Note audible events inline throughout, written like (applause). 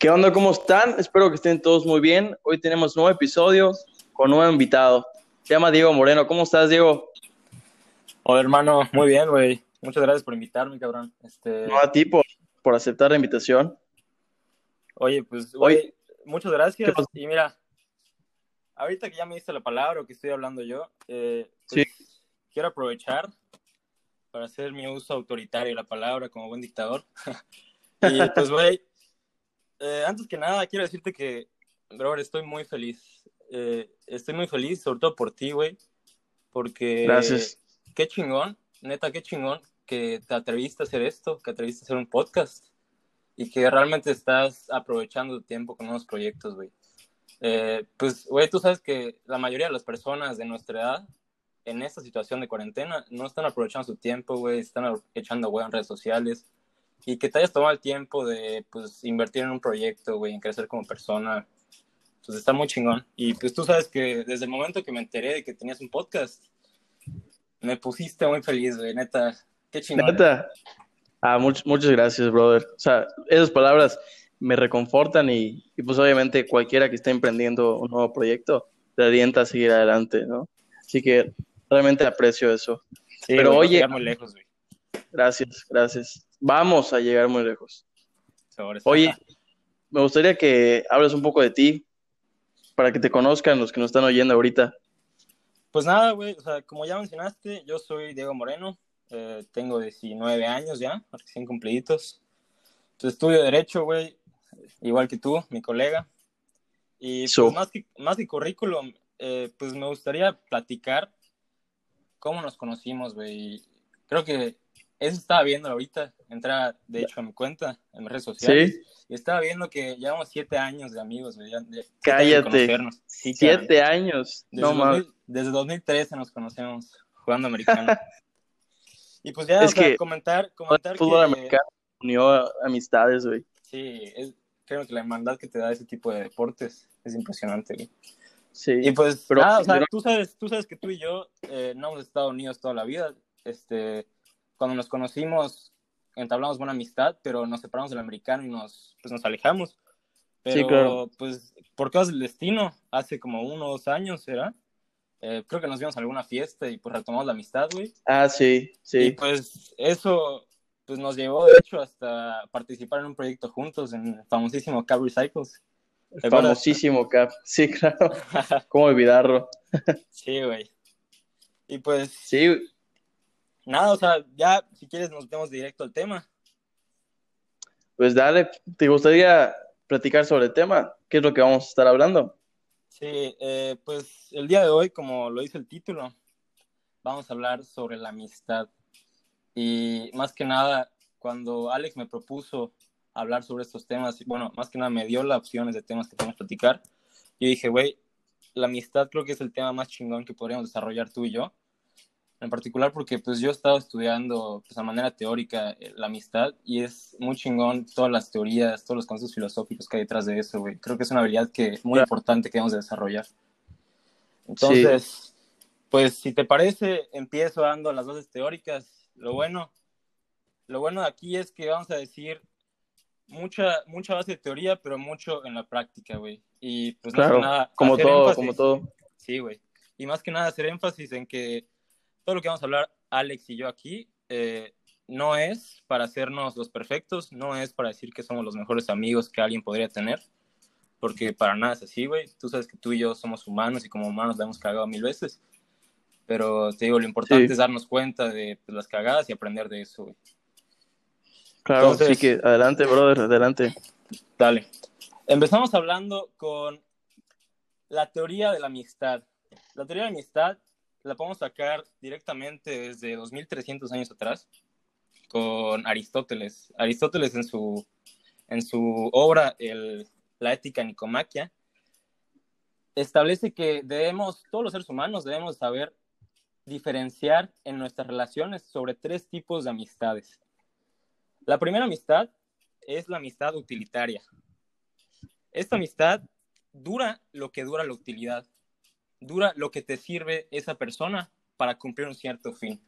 ¿Qué onda? ¿Cómo están? Espero que estén todos muy bien. Hoy tenemos un nuevo episodio con un nuevo invitado. Se llama Diego Moreno. ¿Cómo estás, Diego? Hola, hermano. Muy bien, güey. Muchas gracias por invitarme, cabrón. Este... No, a ti por, por aceptar la invitación. Oye, pues, güey, muchas gracias. Y mira, ahorita que ya me diste la palabra o que estoy hablando yo, eh, pues, quiero aprovechar para hacer mi uso autoritario de la palabra como buen dictador. (laughs) y pues, güey, eh, antes que nada, quiero decirte que, bro, estoy muy feliz. Eh, estoy muy feliz, sobre todo por ti, güey. Porque. Gracias. Qué chingón, neta, qué chingón que te atreviste a hacer esto, que te atreviste a hacer un podcast. Y que realmente estás aprovechando tu tiempo con nuevos proyectos, güey. Eh, pues, güey, tú sabes que la mayoría de las personas de nuestra edad, en esta situación de cuarentena, no están aprovechando su tiempo, güey, están echando güey en redes sociales y que te hayas tomado el tiempo de pues invertir en un proyecto, güey, en crecer como persona, pues está muy chingón. Y pues tú sabes que desde el momento que me enteré de que tenías un podcast, me pusiste muy feliz, güey, neta, qué chingón. Neta. Ah, muchas gracias, brother. O sea, esas palabras me reconfortan y, y, pues obviamente cualquiera que esté emprendiendo un nuevo proyecto te alienta a seguir adelante, ¿no? Así que realmente aprecio eso. Sí, Pero oye, muy lejos, güey. Gracias, gracias vamos a llegar muy lejos. Oye, me gustaría que hables un poco de ti, para que te conozcan los que nos están oyendo ahorita. Pues nada, güey, o sea, como ya mencionaste, yo soy Diego Moreno, eh, tengo 19 años ya, recién cumpliditos. Entonces estudio Derecho, güey, igual que tú, mi colega. Y pues, más, que, más que currículum, eh, pues me gustaría platicar cómo nos conocimos, güey. Creo que eso estaba viendo ahorita, entra de hecho a mi cuenta en redes sociales. ¿Sí? Y estaba viendo que llevamos siete años de amigos, güey. Cállate. siete años. Desde, no, desde 2013 nos conocemos jugando americano. (laughs) y pues ya, es que comentar, comentar el fútbol americano unió amistades, güey. Sí, es, creo que la hermandad que te da ese tipo de deportes es impresionante, güey. Sí. Y pues, pero, o sea, tú, sabes, tú sabes que tú y yo eh, no hemos estado unidos toda la vida. Este, cuando nos conocimos, entablamos buena amistad, pero nos separamos del americano y nos, pues, nos alejamos. Pero, sí, claro. pues, por causa del destino, hace como uno o dos años, ¿será? Eh, creo que nos vimos a alguna fiesta y pues retomamos la amistad, güey. Ah, sí, sí. Y pues eso pues nos llevó, de hecho, hasta participar en un proyecto juntos en el famosísimo Cap Recycles. El famosísimo Cap, sí, claro. (laughs) ¿Cómo olvidarlo? sí, güey. Y pues... Sí, nada, o sea, ya si quieres nos metemos directo al tema. Pues dale, ¿te gustaría platicar sobre el tema? ¿Qué es lo que vamos a estar hablando? Sí, eh, pues el día de hoy, como lo dice el título, vamos a hablar sobre la amistad. Y más que nada, cuando Alex me propuso hablar sobre estos temas, y bueno, más que nada me dio las opciones de temas que podemos platicar, yo dije, güey, la amistad creo que es el tema más chingón que podríamos desarrollar tú y yo en particular porque pues yo he estado estudiando pues, de manera teórica eh, la amistad y es muy chingón todas las teorías, todos los conceptos filosóficos que hay detrás de eso, güey. Creo que es una habilidad que muy importante que debemos de desarrollar. Entonces, pues si te parece, empiezo dando las bases teóricas. Lo bueno, lo bueno de aquí es que vamos a decir mucha, mucha base de teoría, pero mucho en la práctica, güey. Y pues claro, nada, como todo, como todo. Sí, güey. Y más que nada hacer énfasis en que todo lo que vamos a hablar Alex y yo aquí eh, no es para hacernos los perfectos, no es para decir que somos los mejores amigos que alguien podría tener, porque para nada es así, güey. Tú sabes que tú y yo somos humanos y como humanos la hemos cagado mil veces. Pero te digo, lo importante es darnos cuenta de pues, las cagadas y aprender de eso, güey. Claro, así que adelante, brother, adelante. Dale. Empezamos hablando con la teoría de la amistad. La teoría de la amistad la podemos sacar directamente desde 2300 años atrás con Aristóteles. Aristóteles en su, en su obra el, La ética nicomaquia establece que debemos, todos los seres humanos debemos saber diferenciar en nuestras relaciones sobre tres tipos de amistades. La primera amistad es la amistad utilitaria. Esta amistad dura lo que dura la utilidad dura lo que te sirve esa persona para cumplir un cierto fin.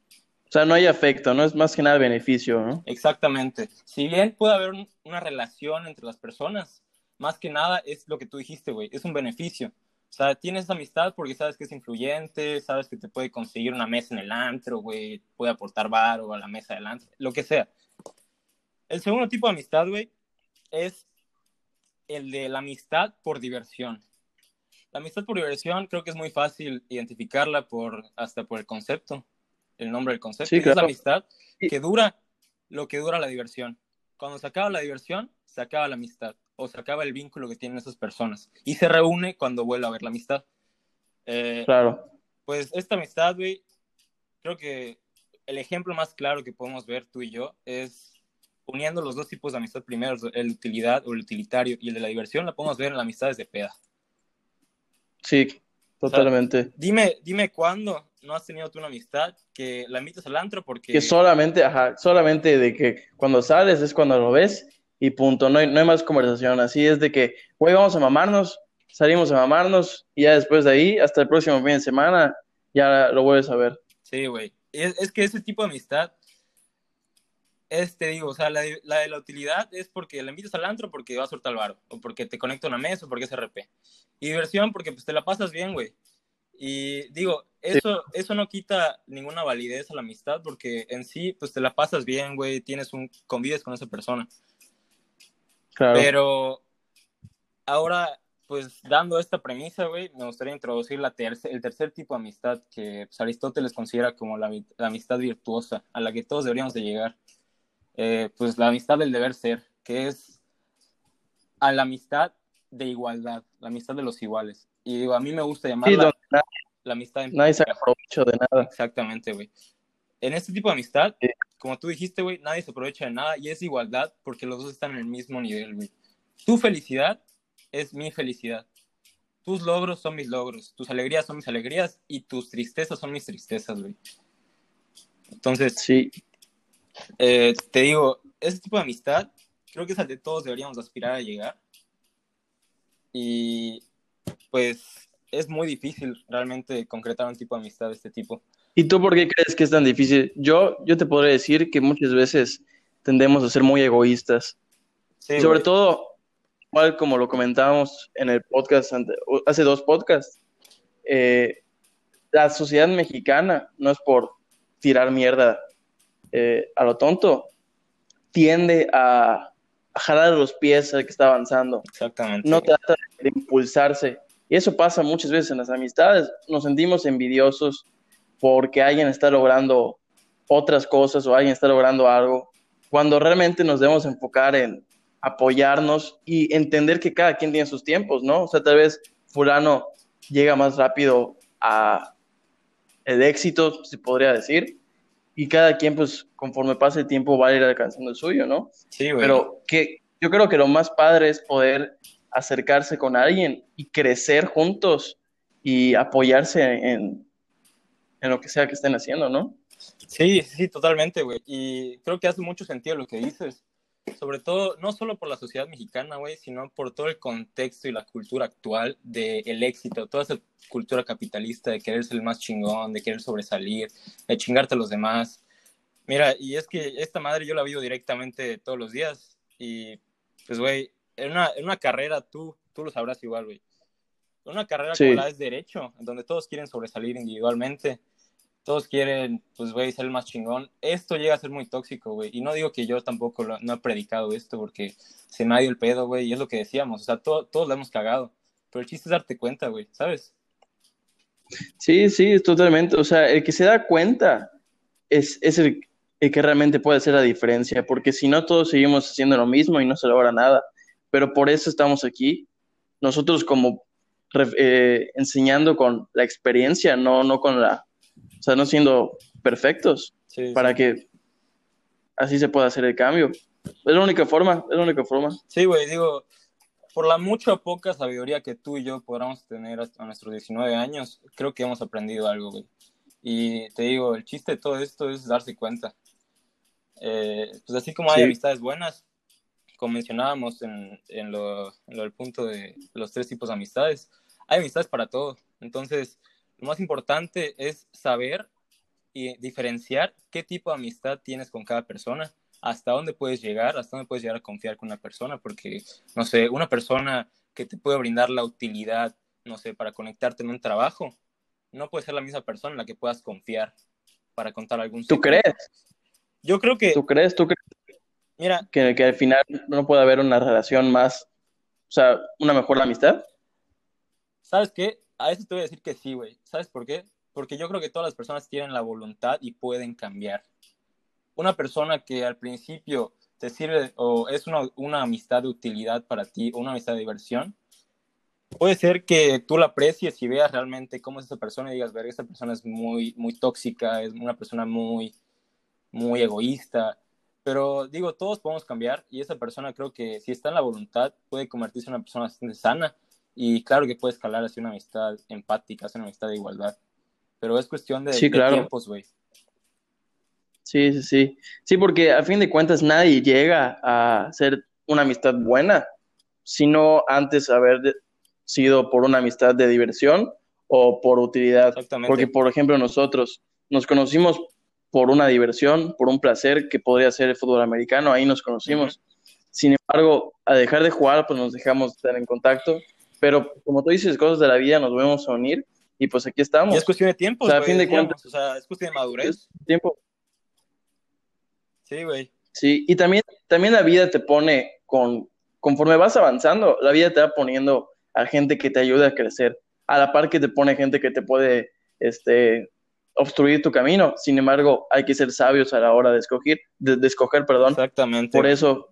O sea, no hay afecto, no es más que nada beneficio, ¿no? Exactamente. Si bien puede haber una relación entre las personas, más que nada es lo que tú dijiste, güey, es un beneficio. O sea, tienes amistad porque sabes que es influyente, sabes que te puede conseguir una mesa en el antro, güey, puede aportar bar o a la mesa del antro, lo que sea. El segundo tipo de amistad, güey, es el de la amistad por diversión. La amistad por diversión creo que es muy fácil identificarla por hasta por el concepto, el nombre del concepto. Es la amistad que dura lo que dura la diversión. Cuando se acaba la diversión, se acaba la amistad o se acaba el vínculo que tienen esas personas y se reúne cuando vuelve a ver la amistad. Eh, claro. Pues esta amistad, güey, creo que el ejemplo más claro que podemos ver tú y yo es uniendo los dos tipos de amistad primero, el utilidad o el utilitario y el de la diversión, la podemos ver en las amistades de peda. Sí, totalmente. dime, dime cuándo no has tenido tú una amistad que la invitas al antro porque... Que solamente, ajá, solamente de que cuando sales es cuando lo ves y punto, no hay, no hay más conversación, así es de que, güey, vamos a mamarnos, salimos a mamarnos y ya después de ahí, hasta el próximo fin de semana, ya lo vuelves a ver. Sí, güey, es, es que ese tipo de amistad es, te digo, o sea, la, la, de la utilidad es porque la invitas al antro porque va a soltar el varo, o porque te conecta a una mesa, o porque es RP. Y diversión porque pues te la pasas bien, güey. Y digo, eso, eso no quita ninguna validez a la amistad porque en sí, pues te la pasas bien, güey, tienes un, convives con esa persona. Claro. Pero ahora, pues dando esta premisa, güey, me gustaría introducir la el tercer tipo de amistad que pues, Aristóteles considera como la, la, amistad virtuosa, a la que todos deberíamos de llegar. Eh, pues la amistad del deber ser, que es a la amistad de igualdad, la amistad de los iguales. Y digo, a mí me gusta llamarla la amistad. Nadie se aprovecha de nada. Exactamente, güey. En este tipo de amistad, como tú dijiste, güey, nadie se aprovecha de nada y es igualdad porque los dos están en el mismo nivel, güey. Tu felicidad es mi felicidad. Tus logros son mis logros, tus alegrías son mis alegrías y tus tristezas son mis tristezas, güey. Entonces, sí. Eh, te digo, este tipo de amistad creo que es al de todos deberíamos aspirar a llegar. Y pues es muy difícil realmente concretar un tipo de amistad de este tipo. ¿Y tú por qué crees que es tan difícil? Yo, yo te podría decir que muchas veces tendemos a ser muy egoístas. Sobre todo, igual como lo comentábamos en el podcast, hace dos podcasts, eh, la sociedad mexicana, no es por tirar mierda eh, a lo tonto, tiende a, a jalar los pies al que está avanzando. Exactamente. No trata de impulsarse. Y eso pasa muchas veces en las amistades. Nos sentimos envidiosos porque alguien está logrando otras cosas o alguien está logrando algo, cuando realmente nos debemos enfocar en apoyarnos y entender que cada quien tiene sus tiempos, ¿no? O sea, tal vez fulano llega más rápido a el éxito, se podría decir, y cada quien, pues, conforme pase el tiempo, va a ir alcanzando el suyo, ¿no? Sí, güey. Pero que yo creo que lo más padre es poder acercarse con alguien y crecer juntos y apoyarse en, en lo que sea que estén haciendo, ¿no? Sí, sí, totalmente, güey. Y creo que hace mucho sentido lo que dices. Sobre todo, no solo por la sociedad mexicana, güey, sino por todo el contexto y la cultura actual del éxito, toda esa cultura capitalista de querer ser el más chingón, de querer sobresalir, de chingarte a los demás. Mira, y es que esta madre yo la vivo directamente todos los días. Y, pues, güey, en una, en una carrera tú, tú lo sabrás igual, güey. Una carrera como la es Derecho, en donde todos quieren sobresalir individualmente todos quieren, pues, güey, ser el más chingón. Esto llega a ser muy tóxico, güey. Y no digo que yo tampoco no he predicado esto porque se me ha ido el pedo, güey. Y es lo que decíamos. O sea, todos lo hemos cagado. Pero el chiste es darte cuenta, güey, ¿sabes? Sí, sí, totalmente. O sea, el que se da cuenta es, es el, el, que realmente puede hacer la diferencia. Porque si no, todos seguimos haciendo lo mismo y no se logra nada. Pero por eso estamos aquí. Nosotros como eh, enseñando con la experiencia, no, no con la o sea, no siendo perfectos para que así se pueda hacer el cambio. Es la única forma, es la única forma. Sí, güey, digo, por la mucha o poca sabiduría que tú y yo podamos tener hasta nuestros 19 años, creo que hemos aprendido algo, güey. Y te digo, el chiste de todo esto es darse cuenta. Eh, pues así como hay amistades buenas, como mencionábamos en, en, lo, en lo del punto de los tres tipos de amistades, hay amistades para todo. Entonces, lo más importante es saber y diferenciar qué tipo de amistad tienes con cada persona hasta dónde puedes llegar, hasta dónde puedes llegar a confiar con una persona, porque, no sé, una persona que te puede brindar la utilidad, no sé, para conectarte en un trabajo, no puede ser la misma persona en la que puedas confiar para contar algún ¿Tú crees? Yo creo que... ¿Tú crees? ¿Tú crees? Mira... Que, que al final no puede haber una relación más, o sea, una mejor amistad. ¿Sabes qué? A eso te voy a decir que sí, güey. ¿Sabes por qué? Porque yo creo que todas las personas tienen la voluntad y pueden cambiar una persona que al principio te sirve o es una, amistad de utilidad para ti una amistad de diversión, puede ser que tú la aprecies y veas realmente cómo es esa persona y digas, ver, esta persona es muy, muy tóxica, es una persona muy, muy egoísta. Pero digo, todos podemos cambiar y esa persona creo que si está en la voluntad puede convertirse en una persona sana y claro que puede escalar hacia una amistad empática, hacia una amistad de igualdad. Pero es cuestión de, de tiempos, güey. Sí, sí, sí. Sí, porque a fin de cuentas nadie llega a ser una amistad buena, sino antes haber sido por una amistad de diversión o por utilidad. Exactamente. Porque, por ejemplo, nosotros nos conocimos por una diversión, por un placer que podría ser el fútbol americano, ahí nos conocimos. Sin embargo, a dejar de jugar, pues nos dejamos de estar en contacto. Pero como tú dices, cosas de la vida nos vamos a unir y pues aquí estamos. Y es cuestión de tiempo. O sea, a fin de cuentas. O sea, es cuestión de madurez. Tiempo. Sí, güey. Sí, y también, también la vida te pone con, conforme vas avanzando, la vida te va poniendo a gente que te ayuda a crecer, a la par que te pone gente que te puede, este, obstruir tu camino. Sin embargo, hay que ser sabios a la hora de escoger, de, escoger, perdón. Exactamente. Por eso,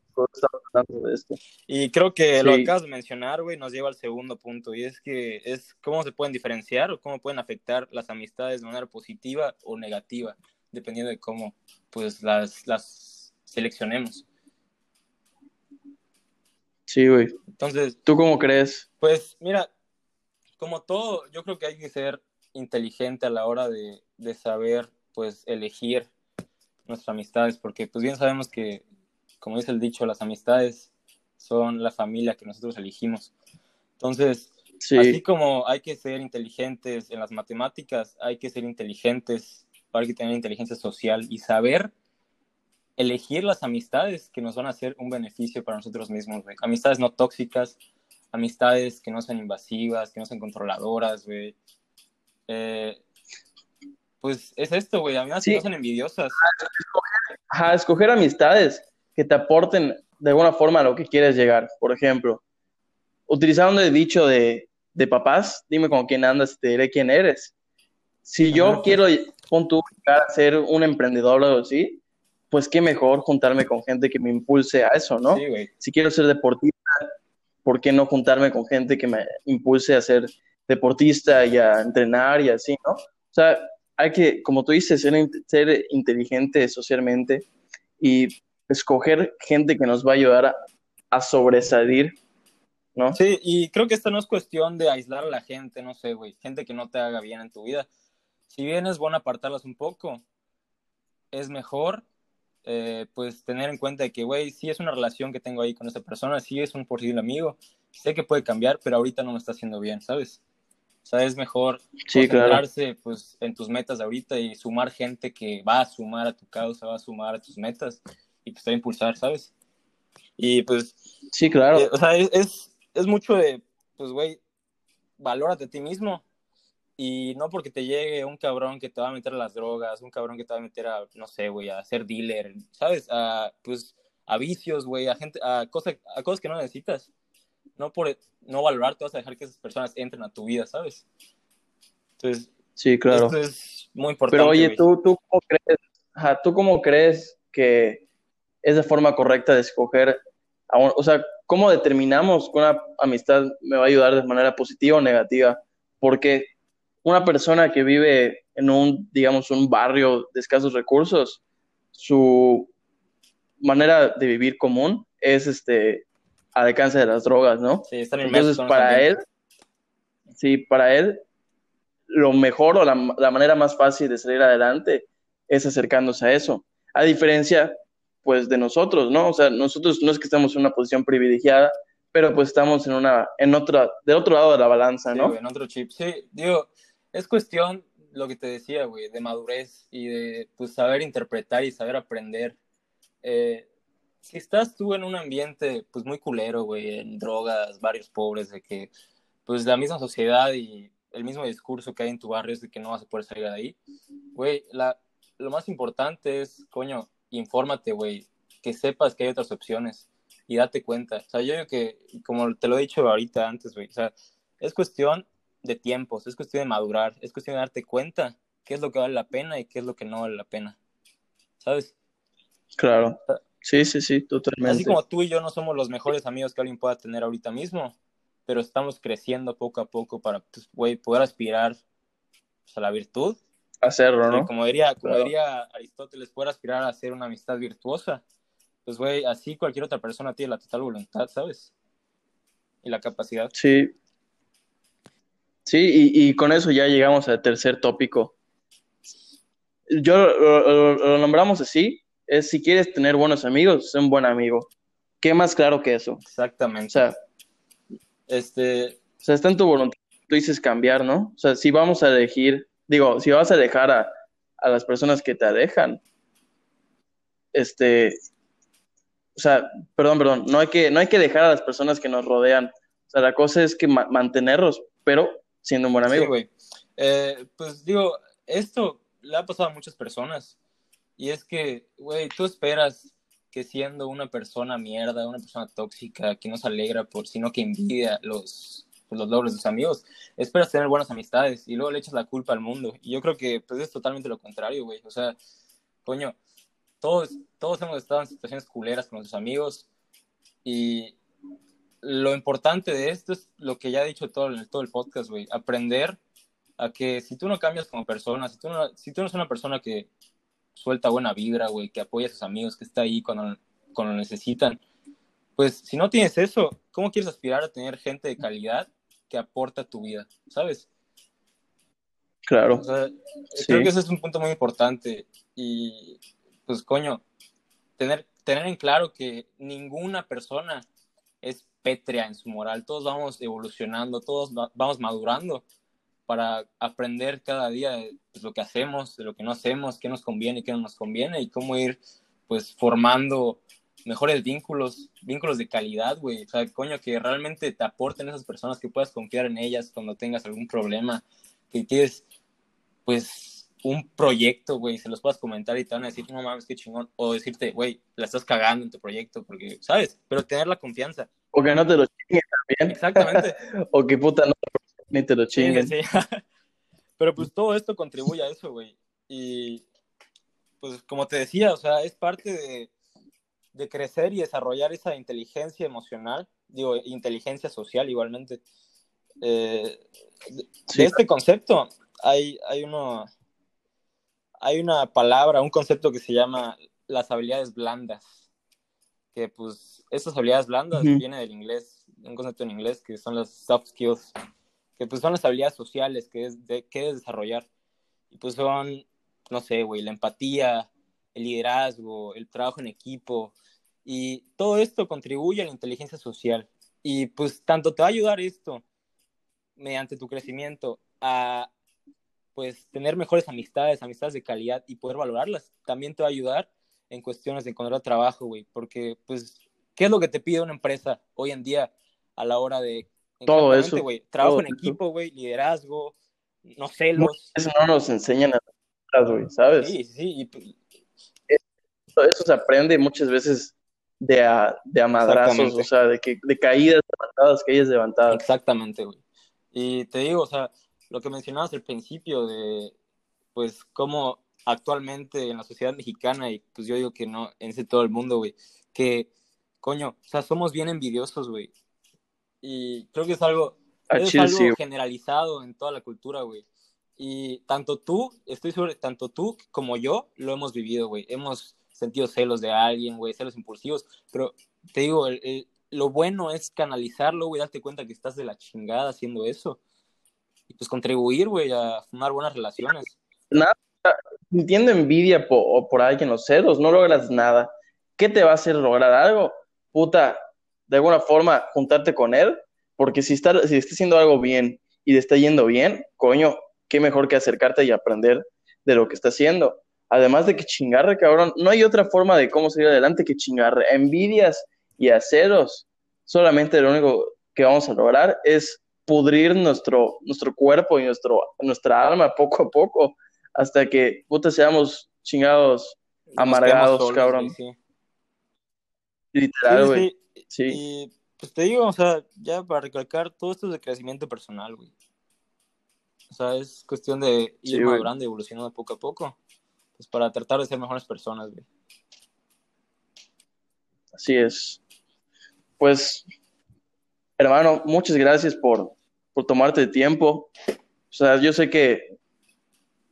hablando de esto. Y creo que lo que acabas de mencionar, güey, nos lleva al segundo punto, y es que es cómo se pueden diferenciar o cómo pueden afectar las amistades de manera positiva o negativa dependiendo de cómo pues las, las seleccionemos. Sí, güey. Entonces, ¿tú cómo crees? Pues mira, como todo, yo creo que hay que ser inteligente a la hora de, de saber pues elegir nuestras amistades, porque pues bien sabemos que, como dice el dicho, las amistades son la familia que nosotros elegimos. Entonces, así como hay que ser inteligentes en las matemáticas, hay que ser inteligentes hay que tener inteligencia social y saber elegir las amistades que nos van a hacer un beneficio para nosotros mismos, güey. Amistades no tóxicas, amistades que no sean invasivas, que no sean controladoras, güey. Eh, pues es esto, güey. Amistades que no sean envidiosas. Ajá, escoger amistades que te aporten de alguna forma a lo que quieres llegar. Por ejemplo, utilizando el dicho de, de papás, dime con quién andas y te diré quién eres. Si yo quiero, pon ser un emprendedor o algo así, pues qué mejor juntarme con gente que me impulse a eso, ¿no? si quiero ser deportista, ¿por qué no juntarme con gente que me impulse a ser deportista y a entrenar y así, ¿no? O sea, hay que, como tú dices, ser, ser inteligente socialmente y escoger gente que nos va a ayudar a, a sobresalir ¿no? Sí, y creo que esta no es cuestión de aislar a la gente, no sé, güey, gente que no te haga bien en tu vida, si bien es bueno apartarlas un poco, es mejor eh, pues tener en cuenta que, güey, sí es una relación que tengo ahí con esa persona, sí es un posible amigo, sé que puede cambiar, pero ahorita no me está haciendo bien, ¿sabes? O sea, es mejor sí, concentrarse pues, en tus metas de ahorita y sumar gente que va a sumar a tu causa, va a sumar a tus metas y pues te va a impulsar, ¿sabes? Y pues... Sí, claro. Eh, o sea, es, es, es mucho de, pues, güey, valórate a ti mismo, y no porque te llegue un cabrón que te va a meter a las drogas, un cabrón que te va a meter a, no sé, güey, a ser dealer, ¿sabes? A, pues, a vicios, güey, a gente, a cosas, a cosas que no necesitas. No por no valorar, te vas a dejar que esas personas entren a tu vida, ¿sabes? Entonces, sí, claro. Esto es muy importante. Pero oye, ¿tú, tú, cómo crees, ¿tú cómo crees que es la forma correcta de escoger, o sea, cómo determinamos que una amistad me va a ayudar de manera positiva o negativa? Porque una persona que vive en un, digamos, un barrio de escasos recursos, su manera de vivir común es este al alcance de las drogas, ¿no? Sí, están Entonces, para él, sí, para él, lo mejor o la, la, manera más fácil de salir adelante es acercándose a eso. A diferencia, pues, de nosotros, ¿no? O sea, nosotros no es que estemos en una posición privilegiada, pero pues estamos en una, en otra, del otro lado de la balanza, ¿no? Sí, en otro chip. Sí, digo, es cuestión, lo que te decía, güey, de madurez y de pues, saber interpretar y saber aprender eh, si estás tú en un ambiente pues muy culero, güey, en drogas, varios pobres, de que pues la misma sociedad y el mismo discurso que hay en tu barrio es de que no vas a poder salir de ahí, güey, lo más importante es, coño, infórmate, güey, que sepas que hay otras opciones y date cuenta. O sea, yo creo que, como te lo he dicho ahorita antes, güey, o sea, es cuestión de tiempos, es cuestión de madurar, es cuestión de darte cuenta qué es lo que vale la pena y qué es lo que no vale la pena. ¿Sabes? Claro. Sí, sí, sí, totalmente. Así como tú y yo no somos los mejores amigos que alguien pueda tener ahorita mismo, pero estamos creciendo poco a poco para pues, poder aspirar pues, a la virtud. Hacerlo, ¿no? como diría, como diría Aristóteles, poder aspirar a hacer una amistad virtuosa. Pues, güey, así cualquier otra persona tiene la total voluntad, ¿sabes? Y la capacidad. Sí. Sí, y, y con eso ya llegamos al tercer tópico. Yo lo nombramos así, es si quieres tener buenos amigos, sé un buen amigo. ¿Qué más claro que eso? Exactamente. O sea, este... O sea, está en tu voluntad, tú dices cambiar, ¿no? O sea, si vamos a elegir, digo, si vas a dejar a, a las personas que te alejan, este, o sea, perdón, perdón, no hay que, no hay que dejar a las personas que nos rodean. O sea, la cosa es que mantenerlos, pero siendo un buen amigo. Sí, güey. Eh, pues digo, esto le ha pasado a muchas personas. Y es que, güey, tú esperas que siendo una persona mierda, una persona tóxica, que no se alegra por, sino que envidia los, los logros de sus amigos, esperas tener buenas amistades y luego le echas la culpa al mundo. Y yo creo que pues, es totalmente lo contrario, güey. O sea, coño, todos, todos hemos estado en situaciones culeras con nuestros amigos y lo importante de esto es lo que ya he dicho todo todo el podcast, güey, aprender a que si tú no cambias como persona, si tú no, si tú no eres una persona que suelta buena vibra, güey, que apoya a sus amigos, que está ahí cuando, cuando lo necesitan. Pues si no tienes eso, ¿cómo quieres aspirar a tener gente de calidad que aporta a tu vida? ¿Sabes? Claro. Creo que ese es un punto muy importante. Y pues coño, tener, tener en claro que ninguna persona es pétrea en su moral. Todos vamos evolucionando, todos vamos madurando para aprender cada día de pues, lo que hacemos, de lo que no hacemos, qué nos conviene qué no nos conviene y cómo ir pues formando mejores vínculos, vínculos de calidad, güey. O sea, coño, que realmente te aporten esas personas, que puedas confiar en ellas cuando tengas algún problema, que tienes, pues, un proyecto, güey, se los puedas comentar y te van a decir, no mames, qué chingón. O decirte, güey, la estás cagando en tu proyecto, porque, ¿sabes? Pero tener la confianza. O que no te lo chinguen también. Exactamente. (laughs) o que puta no ni te lo chinguen. (laughs) Pero pues todo esto contribuye a eso, güey. Y pues como te decía, o sea, es parte de, de crecer y desarrollar esa inteligencia emocional, digo, inteligencia social igualmente. Eh, de, este concepto hay, hay, uno, hay una palabra, un concepto que se llama las habilidades blandas, que pues estas habilidades blandas vienen del inglés, un concepto en inglés que son las soft skills que pues son las habilidades sociales que, es de, que debes desarrollar. Y pues son, no sé, güey, la empatía, el liderazgo, el trabajo en equipo. Y todo esto contribuye a la inteligencia social. Y pues tanto te va a ayudar esto mediante tu crecimiento a pues tener mejores amistades, amistades de calidad y poder valorarlas. También te va a ayudar en cuestiones de encontrar trabajo, güey, porque pues, ¿qué es lo que te pide una empresa hoy en día a la hora de todo eso. Trabajo en equipo, güey, liderazgo, no celos. Eso no nos enseñan a güey, ¿sabes? Sí, sí. Pues eso, se aprende muchas veces de a, de madrazos, o sea, de, que, de caídas levantadas, caídas levantadas. Exactamente, güey. Y te digo, o sea, lo que mencionabas al principio de, pues, cómo actualmente en la sociedad mexicana, y pues yo digo que no, en ese todo el mundo, güey, que, coño, o sea, somos bien envidiosos, güey. Y creo que es algo, ah, es algo generalizado en toda la cultura, güey. Y tanto tú, estoy seguro, tanto tú como yo lo hemos vivido, güey. Hemos sentido celos de alguien, güey, celos impulsivos. Pero te digo, lo bueno es canalizarlo, güey, darte cuenta que estás de la chingada haciendo eso. Y pues contribuir, güey, a formar buenas relaciones. Nada, sintiendo envidia por, por alguien, los celos, no logras nada. ¿Qué te va a hacer lograr algo? Puta, de alguna forma juntarte con él, porque si está, si está haciendo algo bien y le está yendo bien, coño, qué mejor que acercarte y aprender de lo que está haciendo. Además de que chingarre, cabrón, no hay otra forma de cómo seguir adelante que chingarre. Envidias y aceros, solamente lo único que vamos a lograr es pudrir nuestro, nuestro cuerpo y nuestro, nuestra alma poco a poco hasta que puta seamos chingados amargados, cabrón. Literal, güey. Sí, Y pues te digo, o sea, ya para recalcar, todo esto es de crecimiento personal, güey. O sea, es cuestión de ir madurando y evolucionando poco a poco. Pues para tratar de ser mejores personas, güey. Así es. Pues, hermano, muchas gracias por, por tomarte el tiempo. O sea, yo sé que,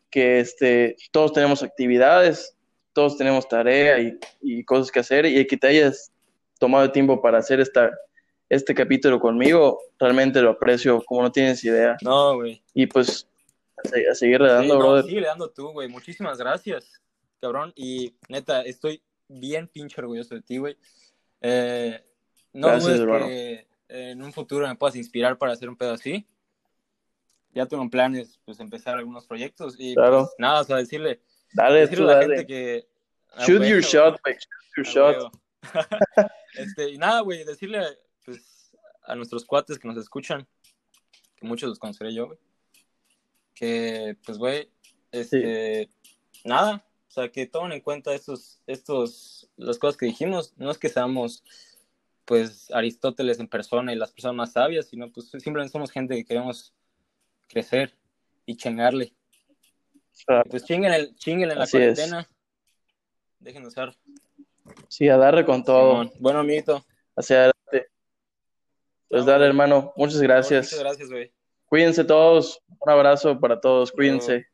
que este, todos tenemos actividades, todos tenemos tarea y, y cosas que hacer, y que te hayas tomado el tiempo para hacer esta, este capítulo conmigo, realmente lo aprecio como no tienes idea. No, güey. Y pues, a, seguir dando, sí, brother. sigue dando tú, güey. Muchísimas gracias, cabrón. Y neta, estoy bien pinche orgulloso de ti, güey. Eh, no gracias, dudes que en un futuro me puedas inspirar para hacer un pedo así. Ya tengo planes, pues, empezar algunos proyectos. Y claro. pues, nada, o sea, decirle, dale, decirle tú, a la dale. gente que. Shoot your shot, güey. Shoot your shot. (laughs) este, y nada, güey, decirle pues, a nuestros cuates que nos escuchan, que muchos los conoceré yo, güey, que, pues, güey, este, sí. nada, o sea, que tomen en cuenta estos, estos, las cosas que dijimos, no es que seamos, pues, Aristóteles en persona y las personas más sabias, sino, pues, simplemente somos gente que queremos crecer y chingarle. Pues chinguen, el, chinguen en la Así cuarentena. es. Déjenos usar. Sí, a darle con todo. Bueno, amiguito. Hacia adelante. Pues No, dale, hermano. Muchas gracias. Muchas gracias, güey. Cuídense todos. Un abrazo para todos. Cuídense.